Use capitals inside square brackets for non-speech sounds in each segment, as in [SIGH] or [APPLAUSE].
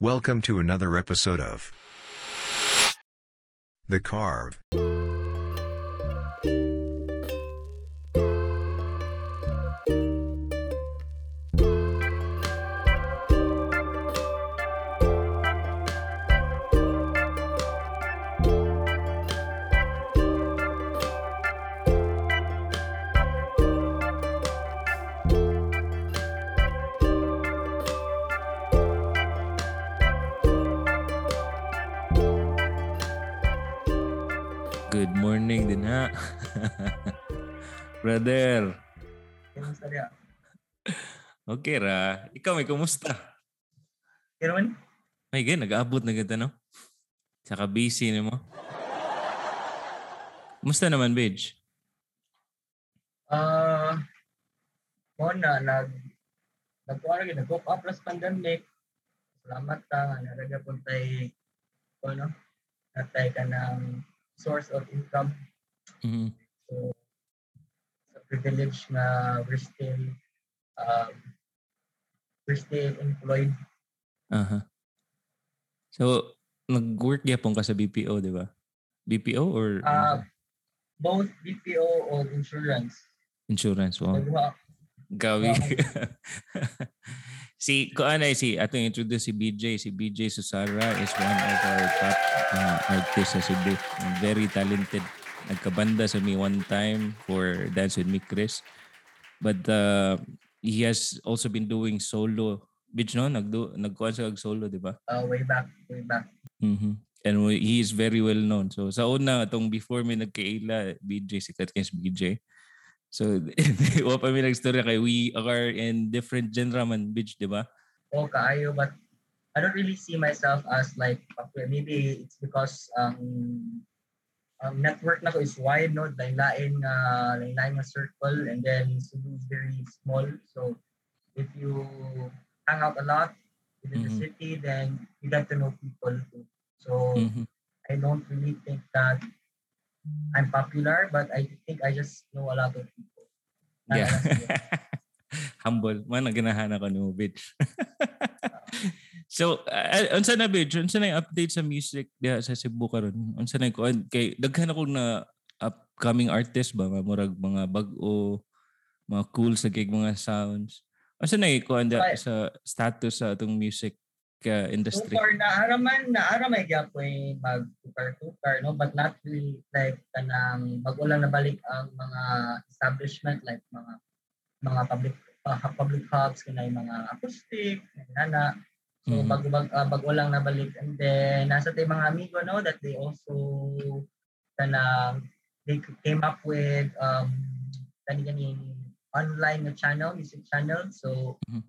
Welcome to another episode of The Carve. Brother. Kamusta niya? Okay ra. Ikaw may kumusta? Man, May gan nag-aabot na ganda no? Saka busy ni mo. Kumusta naman, Bidge? ah, mo na, nag, nagkuha rin, nag-cope up last pandemic. Salamat ka, nga, naraga po tayo, ano, natay ka ng source of income. Mhm. So, privilege na we're still, um, we're still employed. Aha. So, nag-work yapon ka sa BPO, di ba? BPO or Uh, both BPO or insurance. insurance? Wow. Nagwa, Gawi. [LAUGHS] si kuan ay si atong introduce si BJ si BJ Susara is one of our top uh, artists sa Cebu very talented nagkabanda sa me one time for Dance with Me Chris but uh, he has also been doing solo Bitch no nagdo nagkuan sa solo di ba uh, way back, way back. Mhm. And he is very well known. So sa una atong before mi nagkaila BJ sikat kay si BJ. So [LAUGHS] wa pa mi nagstorya kay we are in different genre man bitch, di ba? oh kaayo but I don't really see myself as like maybe it's because um um network na ko is wide no lain-lain nga lain-lain nga circle and then Cebu is very small so if you hang out a lot within the Mhm. city then you get to know people too so Mhm. I don't really think that I'm popular but I think I just know a lot of people Yeah. [LAUGHS] [LAUGHS] Ah. Humble. Man, naganahan ako no, bitch. So, uh, unsa na bitch? Unsa na update sa music diha sa Cebu karon? Unsa na yung kuan kay daghan ako na upcoming artist ba nga murag mga bag-o mga cool sa gig mga sounds. Unsa na diha Right. sa status sa atong music So industry? far, naaraman, naaramay gyud po yung mag-tukar-tukar, no? But not really like kanang bago lang nabalik ang mga establishment like mga mga public uh, public hubs kanay mga acoustic, nana. So Mhm. bago bag, uh, bago lang nabalik and then nasa tay mga amigo no that they also kanang they came up with um kani ganing online na channel, music channel. So Mhm.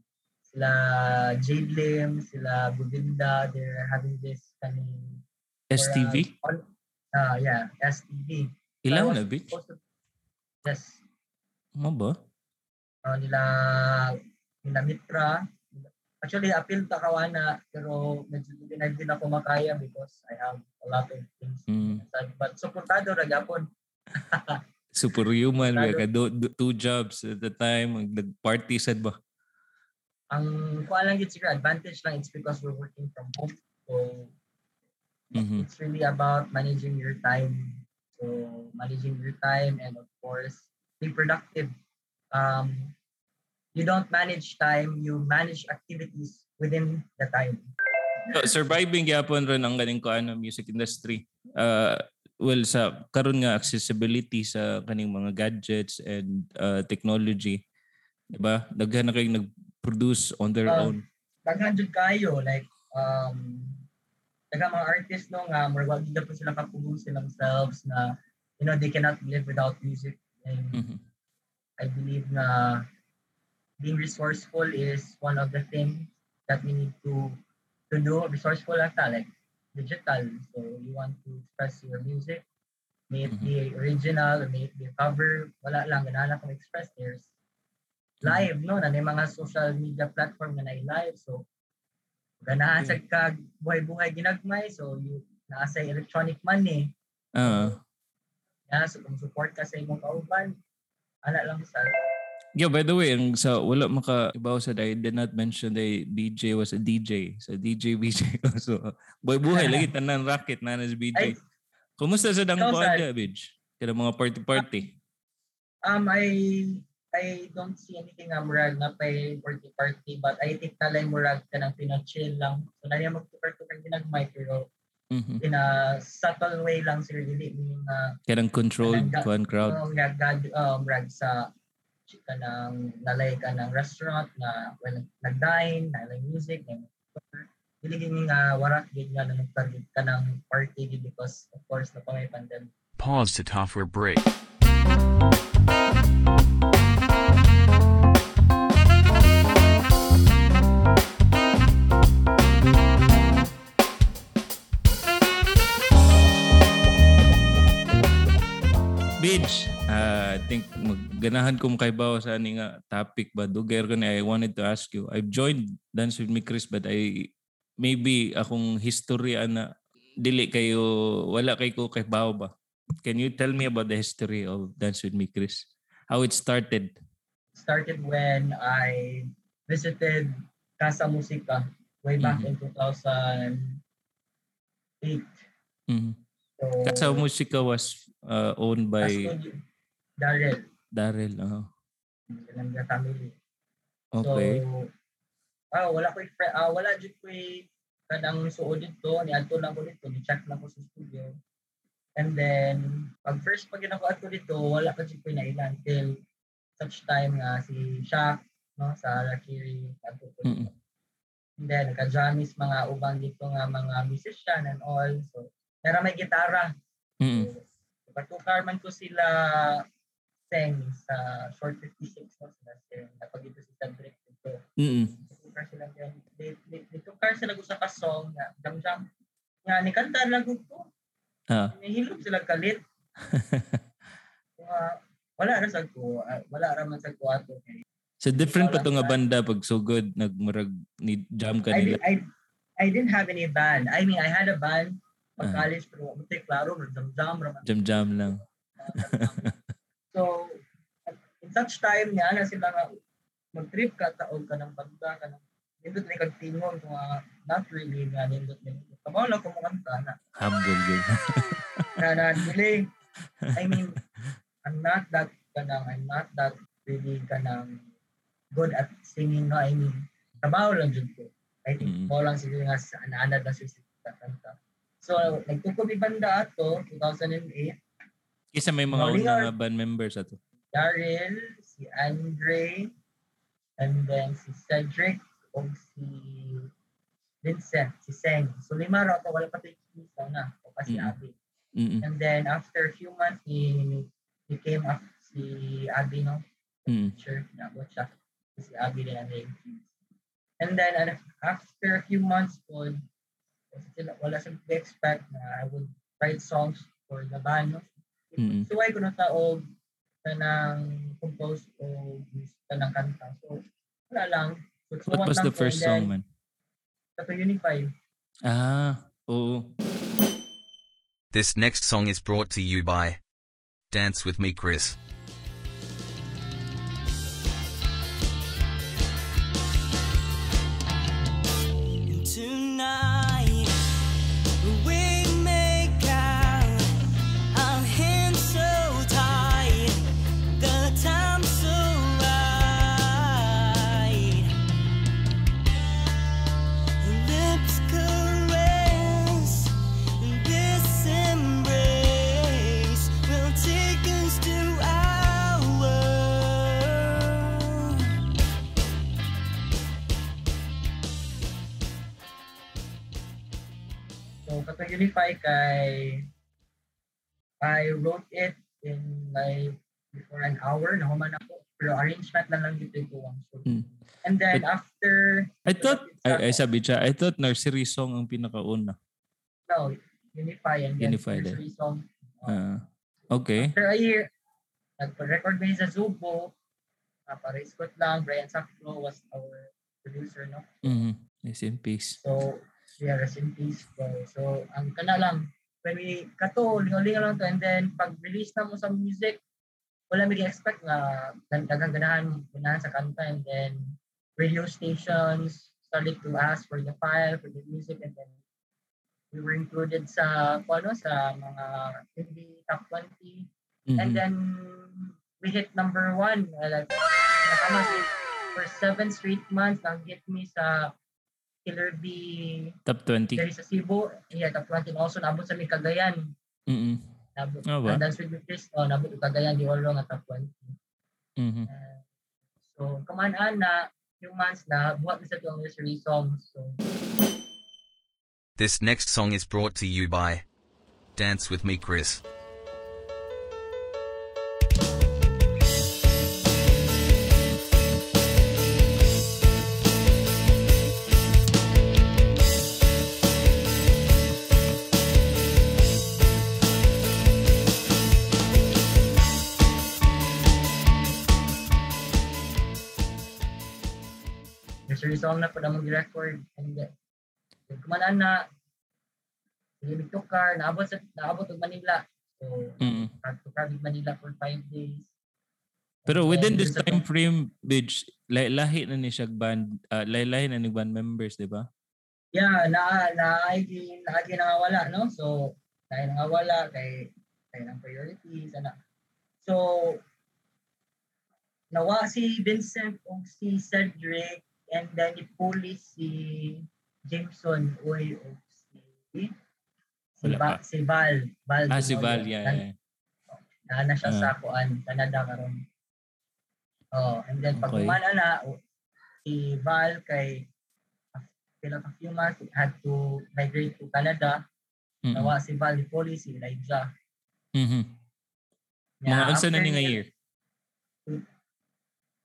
sila Jade Lim, sila Govinda, they're having this kaning STV? On, uh, yeah, STV. Ilang I was na bitch? Yes. Mo ba? Uh, nila nila Mitra. Actually, appeal ta kawana pero medyo hindi na din ako makaya because I have a lot of things. Mm. But supportado ra gyapon. [LAUGHS] Superhuman ka do, do, two jobs at the time nag-party sad ba? Ang kuha lang yun siguro, advantage lang it's because we're working from home. So, Mhm. it's really about managing your time. So, managing your time and of course, be productive. Um, you don't manage time, you manage activities within the time. So, surviving gyapon ron ang ganing ko ano music industry. Uh, well sa karon nga accessibility sa kaning mga gadgets and uh, technology. 'Di ba? Daghan na kayong nag-produce on their Ah. own. Daghan jud kayo, like, um, daghan mga artists no nga, more wag po sila kapugong sila themselves na, you know, they cannot live without music. And Mhm. I believe na being resourceful is one of the things that we need to to do. Resourceful lang ta, like digital. So you want to express your music, may it be original or may it be cover, wala lang, ganahan akong express there's live, no? Na mga social media platform na live. So ganahan sa kag buhay-buhay ginagmay. So you naasa electronic money. Ah, Yeah, so kung support ka sa imong kauban, ana lang sa Yeah, by the way, ang sa wala maka ibaw sa I did not mention that BJ was a DJ. So DJ BJ also. [LAUGHS] Boy buhay lagi [LAUGHS] tanan racket na nas Ay, BJ. Kumusta sa dang ko ada? Kaya mga party party. um, I I don't see anything nga murag na pay party party but I think na lang murag ka ng pina-chill lang. So na niya magtukar-tukar ginagmay pero Mhm. in a subtle way lang sir dili meaning nga Kaya ng controlled Kanang- crowd. uh, gagad um, murag sa ka ng nalay ka ng restaurant na well, nag-dine, nalay music, na dili gini nga warak gid nga na nagtarget ka ng party because of course na pa may pandemic. Pause to tougher break. Uh, I think magganahan ko kay bawa sa ani nga topic ba duger ko I wanted to ask you. I've joined Dance with me Chris but I maybe akong history ana dili kayo wala kay ko kay bawa ba. Can you tell me about the history of Dance with me Chris? How it started? started when I visited Casa Musica way back Mhm. in 2008. Mhm. So, Kasa Musika was uh, owned by Studio, Daryl, Daryl. Uh, ng the family. okay. So, ah, wala ko fre- ah, wala jud ko kanang suod dito, ni adto lang ko dito, ni check lang ko sa studio. And then, pag first pag ginako ato dito, wala pa jud ko na ilan till such time nga si Shaq no sa Rakiri adto ko dito. Mm-mm. And then, nagka-jammies mga ubang dito nga mga musician and all. So, pero may gitara. Mm-mm. So, patukar man ko sila sing sa Short 56 no sila sing napagito si Cedric dito. Mm-mm. Patukar sila din. Di- di- Ditukar sila ko sa ka-song nga jam-jam. Nga ni kanta lang ko. [LAUGHS] Ah. Nihilom sila kalit. Nga, wala ra sa ko. ah, Wala ra man sa ko ato. So different pa to nga banda pag so good nagmurag ni jam ka I, nila. di- I, I didn't have any band. I mean, I had a band pag Ah. college pero mo klaro, jam-jam ra man. Jam jam lang. [LAUGHS] so, in such time niya na sila nga mag-trip ka taog ka ng banda ka ng nindot na kag tingog nga not really nga nindot nindot. Kabaw lang ko makanta na. Humble yun. Na na dili. I mean, I'm not that kanang I'm not that really kanang good at singing no. I mean, kabaw lang jud ko. I think Mm. mo lang siguro nga sa anaanad na siya sa kanta. So, nagtukob ni banda ato 2008 Isa may mga Rolling unang band members ato. Daryl, si Andre, and then si Cedric, o si Vincent, si Seng. So lima raw to, wala pa ito yung na, o pa si Mm. Abby. Mm. And then after a few months, he, he came up si Abby, no? Mm. Sure, nabot siya. Si Abby din ang name. And then ano, after a few months po, wala silang expect na I would write songs for the band, no? Mm. So, why ko na taog na nang compose o gusto ng kanta. So, wala lang. So, What was the first song man? Sa Unify. Ah, oo. This next song is brought to you by Dance with Me Chris. Unify kay I wrote it in like before an hour. Nahuman ako. Pero arrangement lang lang dito ito. So, Mm. and then after I thought, ay, ay sabi siya, I thought nursery song ang pinakauna. no, Unify and then Unify. Nursery song. Ah, okay. After a year, nagpa-record kami sa Zubo. Uh, Paris-Scott lang. Brian Saclo was our producer, no? Mm. Rest in peace. So, yeah, rest in peace. So, so ang kana lang, when we, kato, lingalinga lang to, and then pag release na mo sa music, wala may expect nga daghang ganahan ganahan sa kanta and then radio stations started to ask for the file for the music and then we were included sa kung ano sa mga indie top 20 and Mhm. then we hit number one uh, like nakama si- for seven straight months nang hit me sa Killer B Top 20. diri sa Cebu yeah top 20 also nabot sa may Cagayan Mm-mm. nabot Ah, ba? Dance with Me Chris oh, nabot sa Cagayan di olo nga top 20 Mhm. Uh, so kaman na yung months na buhat na sa tuwang nursery songs so This next song is brought to you by Dance with Me Chris. Song na po na mag-record and then so, kumanan na Limit to car, naabot sa naabot og Manila. So, Mm-mm. to car Manila for five days. Pero And within then, this time frame, bitch, lahi, na ni siya band, uh, lahi, na ni band members, di ba? Yeah, na naagi naagi nangawala no. So dahil nangawala kay kay ng priorities ana. So nawa si Vincent o si Cedric and then ipuli si Jameson oy o si si, ba, si Val Val Ah, si. Val, yeah, yeah. na na siya Ah. sa kuan Canada karon. Oh, and then pag Okay. kumana na si Val kay pila ka few months had to migrate to Canada. Mm-mm. Nawa si Val Poli, si Elijah. Mhm. Mga unsa na ni nga year?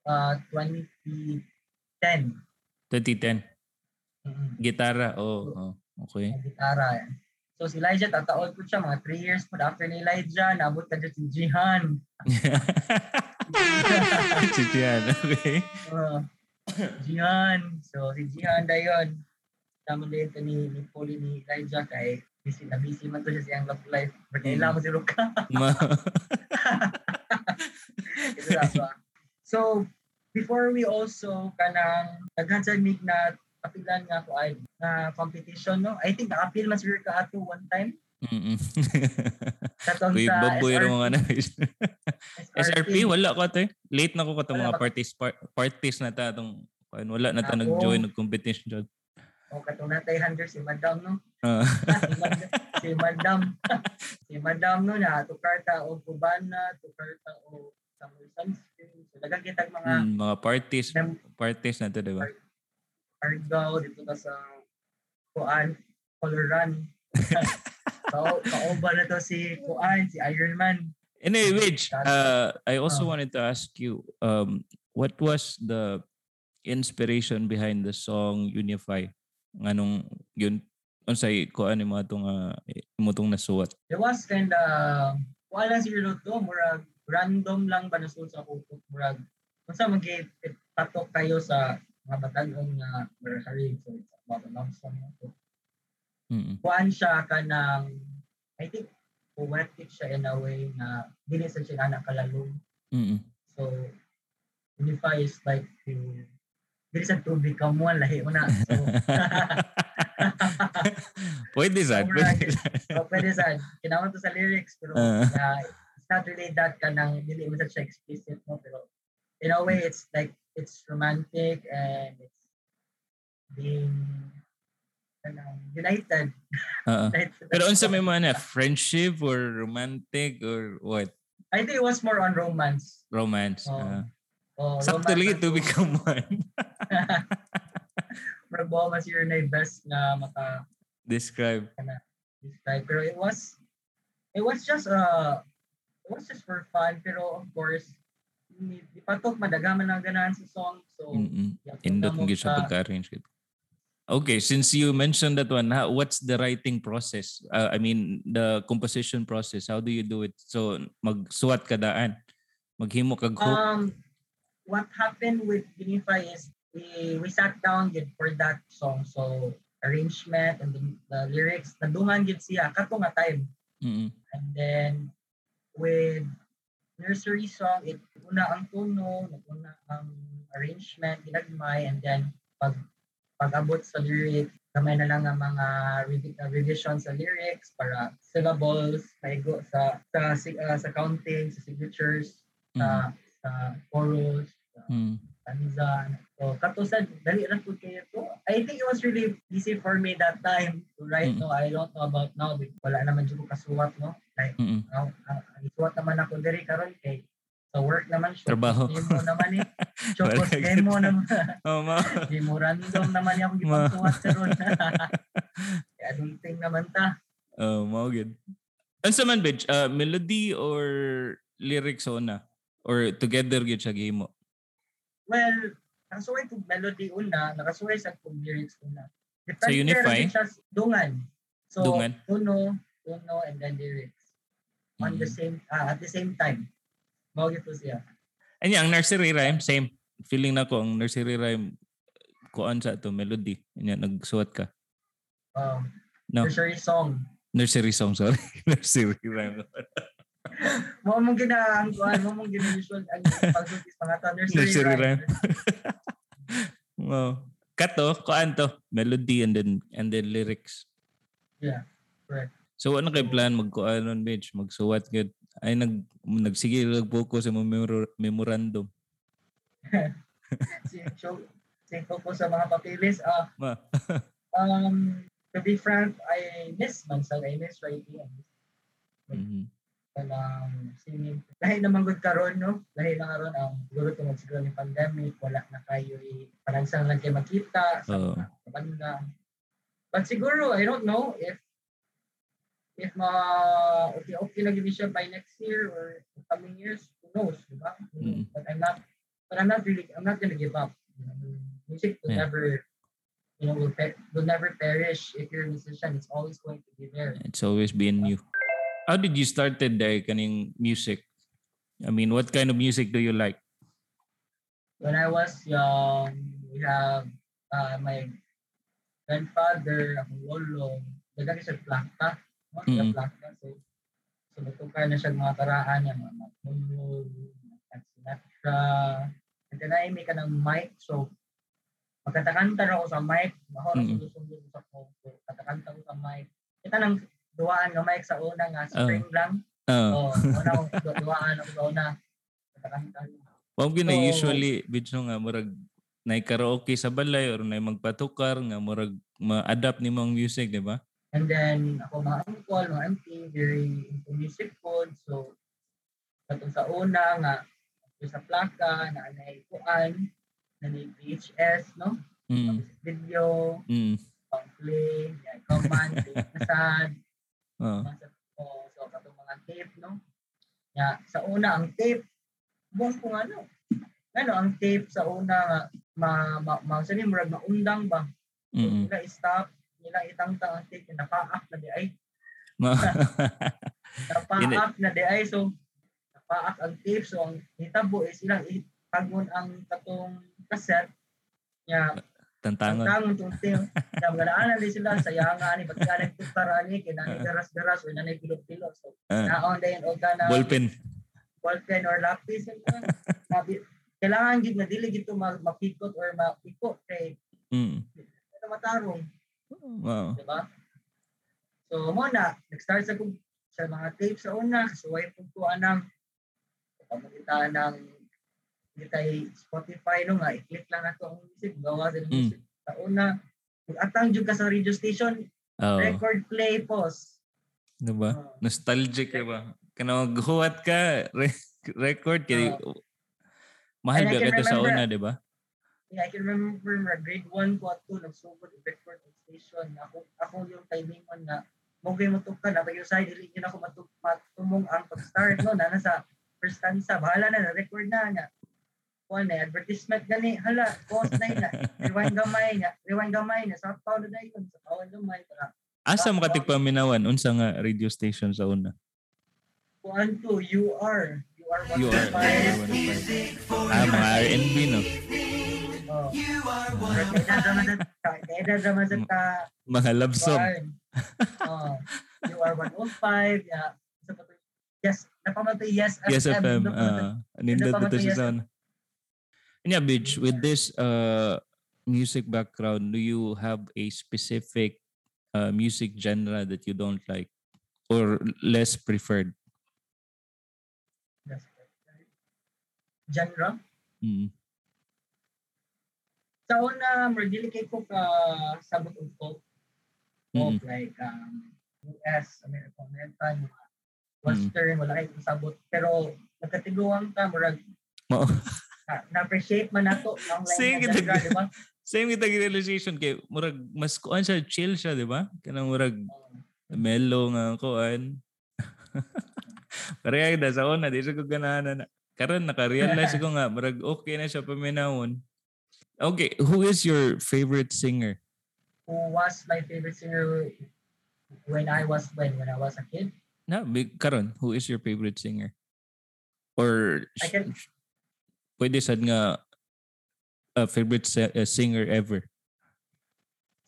Uh, 2010. 2010. Mm-hmm. Gitara, oh, oh. Okay. Gitara. So si Elijah, tataon po siya, mga 3 years po after ni Elijah, nabot ka dyan si Jihan. [LAUGHS] si Tian, okay. Uh, Jihan. So si Jihan dayon. Tama din ito ni, ni Poli ni Elijah kay busy na busy man to siya siyang love life. Berkailangan mo si na [LAUGHS] ba? So, before we also kanang daghan sa mig na kapilan nga ko ay na competition no. I think nakapil man siguro ka ato one time. Mm-mm. Katong [LAUGHS] sa baboy ro mga na. [LAUGHS] SRP. Wala ko te. Late na ko ka Wala mga parties par- parties na ta wala na ta nag-join ng competition jud. O katong natay hunter si Madam no. Ah. [LAUGHS] si Madam si Madam no na to karta o kubana to karta o summer sunscreen. So dagang kitag mga Mm, mga parties, mem- parties na to, di ba? Argao dito na sa Kuan Color Run. [LAUGHS] Kao kaoba na to si Kuan, si Iron Man. Anyway, Rich, uh, I also Ah. wanted to ask you, um, what was the inspiration behind the song Unify? Nganong yun, unsay ko ano mo itong, uh, mo itong nasuwat? It was kinda wala siguro to, murag random lang ba nasuot sa kutok murag unsa magi patok kayo sa mga batagon nga Mercury so it's about a song na to. Mm-mm. Kuan siya kanang I think poetic siya in a way na dili sa siya anak kalalong. Mm-mm. So unify is like to dili sa to become one lahi mo na. So [LAUGHS] pwede sad, [LAUGHS] pwede sad. pwede kinaman to sa lyrics pero Ah. uh, it's not really that kanang dili mo siya explicit pero in a way it's like it's romantic and it's being kanang united. [LAUGHS] United. Pero unsa may mga na, friendship or romantic or what? I think it was more on romance. Romance. Oh, ah. Oh, Sakto romance lagi na to become one. Murag mo mas yun na best na maka Describe. describe pero it was it was just uh it was just for fun pero of course di di patok madagaman ang ganahan sa song so Mm-mm. yeah, Indot mo siya ka- pagka-arrange kito. Okay, since you mentioned that one, how, what's the writing process? Uh, I mean, the composition process. How do you do it? So, magsuwat ka daan. Maghimo kag hook. Um, what happened with Unify is we, we sat down yun for that song. So, arrangement and the, the lyrics, naduhan yun siya, kato nga time. Mm-mm. And then, with nursery song, it una ang tono, una ang arrangement, ginagmay, and then pag pag-abot sa lyric, kamay na lang ang mga revi- uh, revision sa lyrics para syllables, maigo sa sa uh, sa counting, sa signatures, Mm. sa sa chorus, sa Mm. Stanza. So, katusad, dali lang po kayo to. I think it was really easy for me that time to write, Mm. no? I don't know about now, because wala naman ko kasuwat, no? Like, Mm. ang, ang, ang isuwat naman ako diri karon kay sa work naman siya. Trabaho. Demo naman eh. [LAUGHS] Chocos demo kita. naman. [LAUGHS] Oh, ma. Demo random naman yung gipagsuwat karon. [LAUGHS] Kaya adulting naman ta. Oh, mao gid. Unsa man bitch, uh, melody or lyrics una or together gid siya game mo? Well, nakasuway kong melody una, nakasuway sa kong lyrics una. Sa Unify? ra siya dungan. So, Dungan? tuno, tuno, and then lyrics. On the Mm. same, ah, at the same time. Mao gito siya. Anya ang nursery rhyme same. Feeling na ko ang nursery rhyme kuan sa to melody. Anya nagsuwat ka. Um, No. Tertiary song. Nursery song, sorry. [LAUGHS] nursery rhyme. Mo mong gina ang kuan, mo mong gina usual ang pagsutis mga ta nursery, rhyme. [LAUGHS] wow. Kato, kuan to, melody and then and then lyrics. Yeah, correct. So ano kay plan magkuan nun, bitch? Magsuwat gud. Ay nag nagsige nag-focus sa mga memor- memorandum. So, simple ko sa mga papilis. Ah, Ma. [LAUGHS] um, to be frank, I miss mansag. I miss writing. I miss Mhm. Um, singing. Dahil naman good karon no? Dahil na karon ang siguro tungod siguro ng pandemic, wala na kayo i parang saan lang kayo makita sa Oo. mga banda. But siguro, I don't know if if ma okay okay na gini siya by next year or coming years, who knows, di ba? Mm. But I'm not but I'm not really I'm not gonna give up. Music will Yeah. never you know will, pe- will never perish if you're a musician. It's always going to be there. It's always been you. How did you started there kaning music? I mean, what kind of music do you like? when I was young, we have uh, my grandfather, akong lolo, dagang siya planta. No? Mm. planta. So, so natukar na siya mga karaan niya, mga matulog, mga Sinatra. Nagkanaimi ka ng mic. So, magkatakanta ako sa mic. Ako Mm. sunod-sunod sa ko. So, katakanta ko sa mic. Kita nang duwaan ng mic sa una nga, Oh. string lang. Oh. Oh, una duwaan ako una. Gina So- usually bitso nga murag nay karaoke sa balay or nay magpatukar nga murag ma-adapt ni mong music, di ba? And then, ako mga uncle, mga auntie, very into music food. So, katong sa una nga, sa plaka, na anay kuan, na may VHS, no? Mm. Video, Mm. pang play, yan, command, na sad, Sa oh, so, katong mga tape, no? Ya, sa una, ang tape, buong kung ano, ano, ang tape sa una nga, ma, ma, ma, sabi, murag maundang ba? So, Mm. nila i-stop, nila itangtang ang tape, napaak na di ay, [LAUGHS] napaak na di ay so napaak ang tape so ang hitabo is ilang itagon ang katong cassette nya Tantangon. tantangon tong tape na maganaanan din sila sa yanga ni pagka nagtutara ni kinani garas-garas o nanay pilot-pilot so Ah, naon din o ka na ballpen. ballpen or lapis yun na. Kailangan gid na dili gito ma- mapikot or mapikot kay Mm. ito matarong Wow. di ba? So, mo na, nag-start sa sa mga tape sa una, kasuway po ko anang pamagitan ng hindi tayo Spotify no nga, i-click lang nato ang music, gawa sa Mm. music. Sa una, kung atang jud ka sa radio station, Oh. record play pause. Di ba? Oh. Nostalgic, di ba? Kana maghuwat ka, re- record kay mahal ba can ka sa remember- una, di ba? Yeah, I can remember grade 1 ko ato nagsugod og record station. Ako ako yung timing on na mo kay motukan na yung side dili yun ako matuk matumong ang pag-start no na nasa first stanza bahala na na record na nga. Kuan na advertisement gani hala pause na ina rewind gamay nga rewind gamay na sa taon na dayon sa taon gamay para Asa mo katig paminawan unsa nga radio station sa una? kuan to you are you are You are Ah, mga R&B no. Oh. [LAUGHS] Mga love song. Oh, you are 105. Yeah. To- Yes, napamatay Yes FM. Yes FM. Uh, nindot pa dito matay sa. Yeah, bitch, with this uh, music background, do you have a specific uh, music genre that you don't like or less preferred? Yes. Genre. Mm. Sa una, more dili kay ko ka sabot og folk. Folk like um, US, American, American, mga Western, wala kay kong sabot. Pero nagkatiguang ka, murag Mao. Na- na-appreciate man nato ang genre, kita- di ba? [LAUGHS] Same kita realization kay murag mas kuan siya chill siya, di ba? Kanang murag mellow nga kuan. [LAUGHS] Pero kaya da sa una, di siya ko ganahan na. Karon naka-realize [LAUGHS] ko nga, murag okay na siya paminawon. Okay, who is your favorite singer? Who was my favorite singer when I was when when I was a kid? Na, big karon, who is your favorite singer? Or I can- pwede sad nga uh, favorite si- uh, singer ever.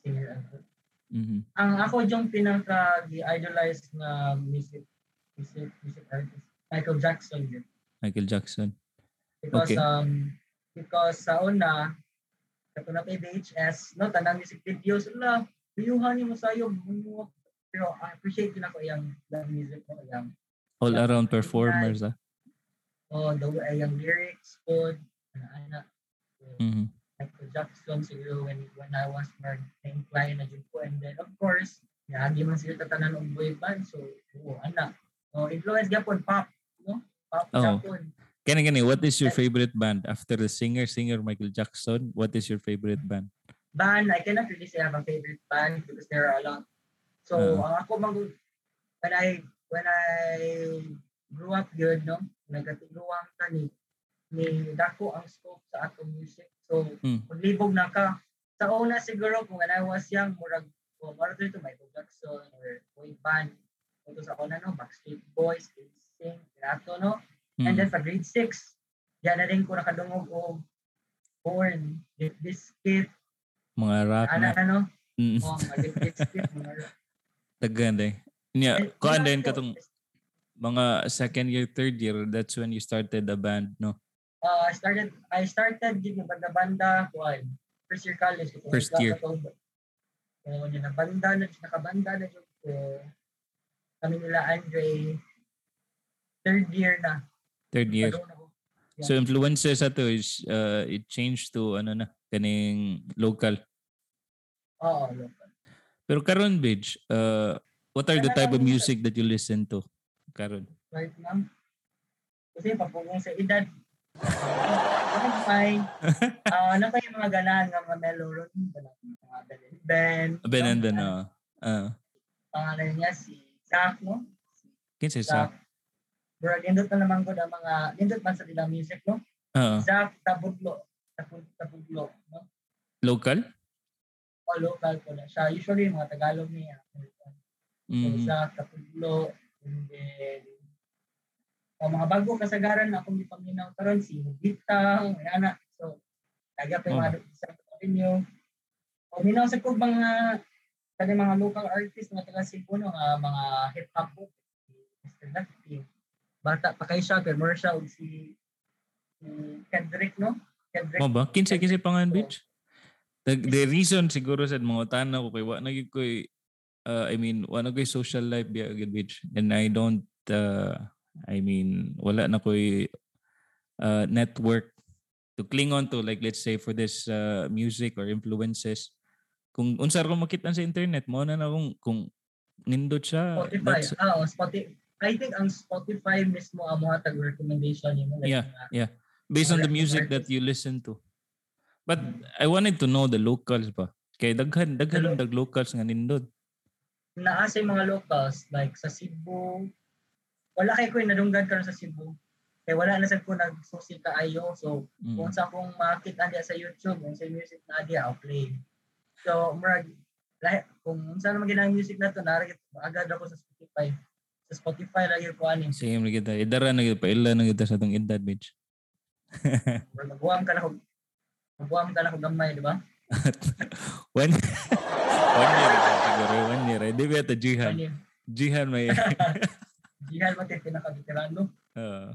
Singer. ever. Mhm. Ang ako yung pinaka idolize na music music music artist Michael Jackson yun. Michael Jackson. Because Okay. um because sa una kato na kay VHS no tanang music videos la biyuhan mo sayo mo pero I appreciate din ako yung the music mo yung All around performers ah. Oh the way yung lyrics ana ana So, Mhm. Michael Jackson siguro when when I was more inclined na dyan po and then of course yagi man sila tatanan og boy band so oo ana oh influence gyapon pop no pop Oo. gyapon Kani kani, what is your favorite band after the singer singer Michael Jackson? What is your favorite band? band, I cannot really say I have a favorite band because there are a lot. So, ang ako mag when I when I grew up good, no, nagkatiguang ka ni ni dako ang scope sa atong music. So, Mm. maglibog na ka. Sa una siguro kung when I was young, murag oh, murag to Michael Jackson or boy band. Ito sa una no, Backstreet Boys, Sing, Pirato, no. And Mm. then sa grade 6, diyan na rin ko nakadungog og Born, Limp Bizkit, Mga rap ano na. ano, Mm. oh, mga Bizkit, mga Tagan [LAUGHS] din. Nya, And kuan yun din katong mga second year, third year, that's when you started the band, no? uh, I started I started gid ng banda-banda kuan first year college ko First year. so yun na banda na nakabanda na jud ko kami nila Andre third year na Third year. So influences ato is uh, it changed to ano na kaning local. Oo, local. Pero karon bitch, uh, what are the type of music that you listen to? Karon. right now. Kasi papugong sa edad. Ano fine. [LAUGHS] Ah, ano yung mga ganahan ng mga melody, mga Ben Ben. Ben and then Ano, uh, uh, Pangalan niya si Zach, no? kinsa Zach. sa Bro, nindot na naman ko na mga, nindot man sa ilang music, no? uh, Zach Tabudlo. Tabud- Tabudlo, no? local? O local ko na siya. Usually, mga Tagalog niya. So, Mm. Zach Tabudlo. And then, o mga bago kasagaran na akong ipaminaw karon si Bita, may anak. So, taga pa yung mga sa inyo. O minaw sa ko mga kani mga local artist nga taga Cebu no nga mga hip hop po. Mr. Lefty. Bata pa kay siya pero siya og si si Kendrick no? Kendrick. Mo ba? Kinsa kinsa pangan bitch? The, the reason siguro sa mga tanaw ko kay wa na gyud koy uh, I mean, wa na koy social life biya agad bitch. And I don't uh, I mean, wala na koy uh, network to cling on to like let's say for this uh, music or influences. Kung unsa ra ko makita sa internet mo na na kung kung nindot siya. Spotify. Ah, oh, Spotify. I think ang Spotify mismo ang mga tag recommendation nimo like Yeah, mga- yeah. based on the music correct. that you listen to. But I wanted to know the locals ba? Kay daghan daghan ang dag locals nga nindot. Naa sa mga locals like sa Cebu wala kay ko nadunggan karon sa Cebu kay wala na sad ko nagsusi kaayo so Mm. kung sa akong makita diya sa YouTube kung sa music na diya I'll play so murag lahi, kung unsa naman ginang music na to naragit agad ako sa Spotify sa Spotify lagi ko ani Same na kita. Idara na kita. Paila na kita sa itong edad, bitch. [LAUGHS] murag magbuam ka na ko magbuam ka na ko gamay di ba one, one year. isa siguro. One year. eh. Di ba ito Jihan? Ano yun? Jihan may... [LAUGHS] Di mo tayo pinaka-veterano. Uh,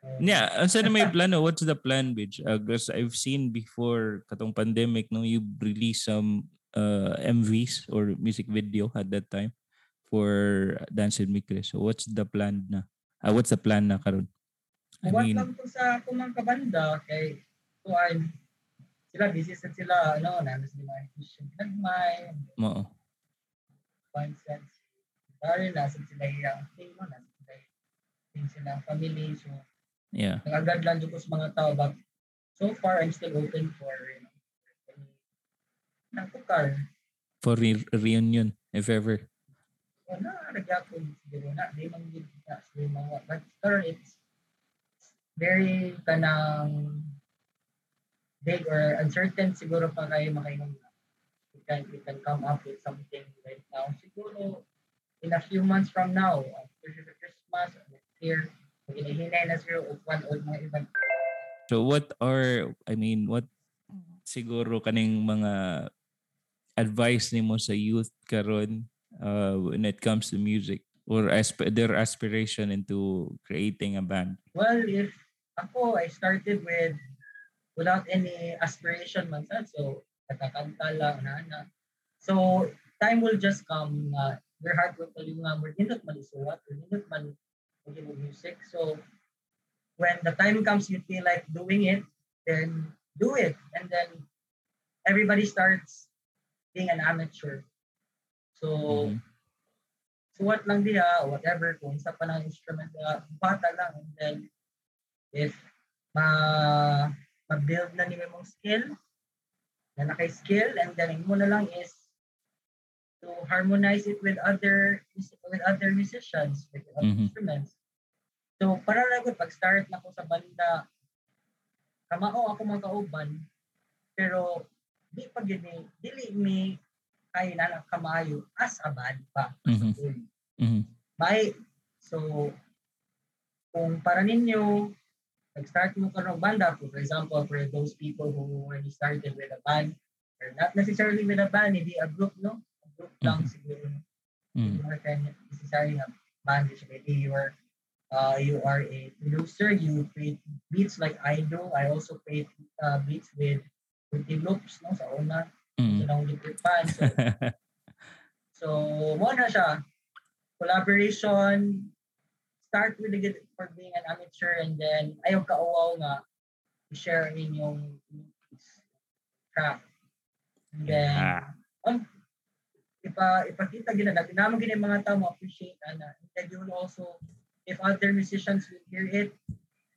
Uh, yeah, unsa na may plano? What's the plan, bitch? Because I've seen before katong pandemic, no, you release some uh, MVs or music video at that time for Dance with Me Chris. So what's the plan na? Ah, what's the plan na karon? I mean, lang to sa kumang kabanda kay kuan sila busy sa sila ano na di mga Christian nagmay mo. concepts Dari na sa sila yung thing mo na sila thing sila family so Yeah. nagagad lang dito sa mga tao but so far I'm still open for you know tukar For re- reunion, if ever. o na nagyapon siguro na di man gid na but sure it's very kanang big or uncertain siguro pa kayo makainom na we can we can come up with something right now siguro in a few months from now after the Christmas or next year hinahinay na siguro of one or mga ibang So what are I mean, what siguro kaning mga advice nimo sa youth karon uh, when it comes to music or asp- their aspiration into creating a band? Well, if ako, I started with without any aspiration man so kakakanta lang na na. So time will just come na your heart will tell you nga mo hindot man isuwat, or hindot man music. So when the time comes you feel like doing it, then do it. And then everybody starts being an amateur. So Mhm. suwat lang diha, whatever, kung sa pa ng instrument diha, bata lang. And then, if ma ma-build na nimo mong skill, na naka-skill, and then mo na lang is to harmonize it with other with other musicians, with other Mhm. instruments. So, para na ko, pag-start na ko sa banda, kamao ako mga kauban, pero di pa gid ni dili mi kay na kamayo as a band pa. Mhm. whole. Mhm. Bye. So, kung para ninyo, nag-start mo ka ng banda, for example, for those people who already started with a band, or not necessarily with a band, hindi a group, no? A group lang Mhm. siguro. Mhm. Hindi mo kind necessarily a band, which maybe you are, uh, you are a producer, you create beats like I do. I also create uh, beats with Fruity Loops, no? Sa una, Mhm. silang liquid fan. So, [LAUGHS] So, mo na siya. Collaboration, start with the good for being an amateur and then ayaw ka uwaw nga i-share ang inyong track. And then, Ah. um, ipa, ipakita gina natin naman gina yung mga tao mo-appreciate ana. And then you will also, if other musicians will hear it,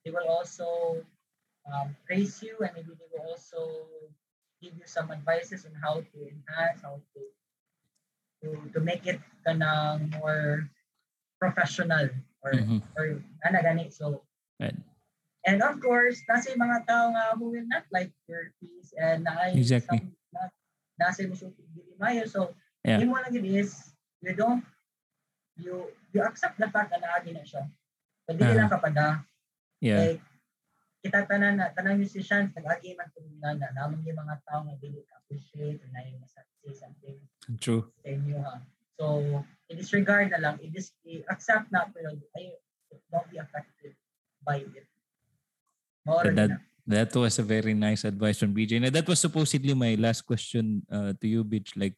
they will also um, praise you and maybe they will also give you some advices on how to enhance, how to to, to make it kanang more professional or Mhm. or ana gani so Right. and of course nasa yung mga tao nga who will not like your piece and naay Exactly. some na, nasa mo so dili mayo so Yeah. yung mo lang is you don't you you accept the fact na naagi na siya so dili Ah. lang kapada Yeah. like kita tanan na tanang musicians nag-agi man kung na na namang yung mga tao nga dili ka appreciate or na yung say something True. sa inyo ha. So, i-disregard na lang, i-dis- i-accept na pero ay, don't be affected by it. But that, na. that was a very nice advice from BJ. Now, that was supposedly my last question uh, to you, Bitch. Like,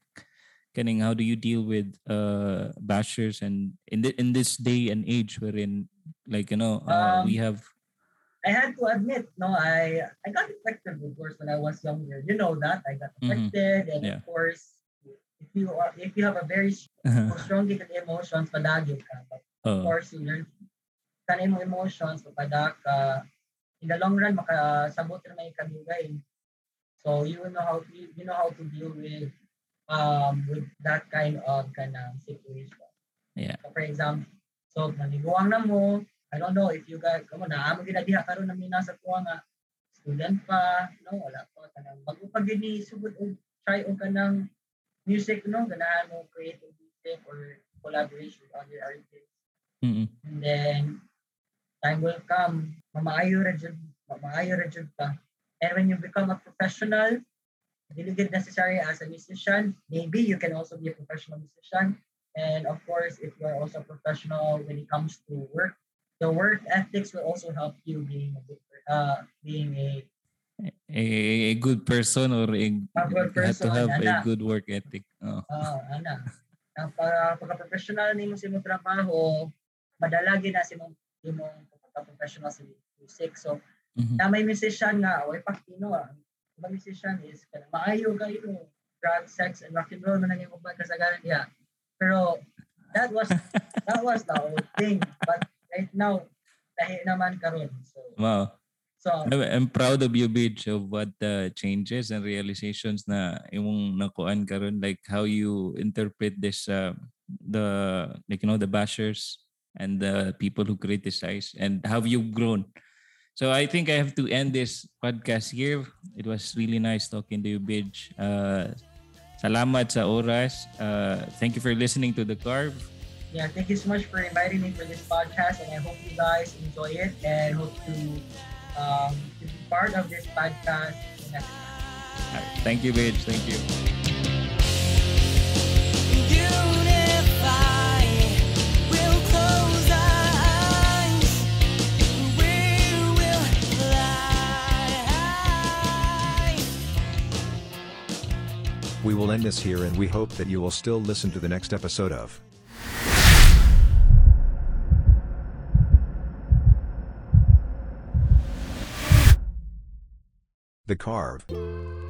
Kenning, how do you deal with uh, bashers and in the, in this day and age wherein, like you know, uh, we Um, have I had to admit, no, I I got affected, of course, when I was younger. You know that I got Mhm. affected, and Yeah. of course, if you are if you have a very strong gifted emotions, padagin ka. But of uh, course, you learn kanay mo emotions, papadak ka. In the long run, makasabot na may kabigay. So you know how you, you know how to deal with um with that kind of kind of situation. Yeah. So for example, so naniguang na mo, I don't know if you guys, kamo na amo ginadiha karon na mina sa tuwa nga student pa, no, wala pa kanang bago pa gini sugod og try og kanang music no, ganahan mo create og music or collaboration with other artists. mm-mm. And then, time will come, mamaayo ra jud, mamaayo ra jud ka. And when you become a professional, dili gid necessary as a musician, maybe you can also be a professional musician. And of course, if you're also professional when it comes to work, the work ethics will also help you being a uh, being a A, a good person or a, A good you have to person, have a ana. good work ethic. Oh. uh, ana, ang para pagka professional nimo sa imong trabaho, madalagi na sa imong imong pagka professional sa music. So, Mhm. na may musician nga, way pakino ah. Ibang musician is kana maayo kayo, drug, sex, and rock and roll man ang imong kasagaran diha. Pero that was [LAUGHS] that was the whole thing. But right now, lahi naman karon. So, Wow. So I'm, proud of you, Bitch, of what the changes and realizations na imong nakuan karon like how you interpret this uh, the like you know the bashers and the people who criticize and how you've grown. So I think I have to end this podcast here. It was really nice talking to you, Bitch. Uh, salamat sa oras. Uh, thank you for listening to The Carve. yeah, thank you so much for inviting me for this podcast, and I hope you guys enjoy it and hope to um, to be part of this podcast next time. Thank you, Bitch. Thank you. Unify, we'll close our eyes. We will fly. We will end this here and we hope that you will still listen to the next episode of The Carve.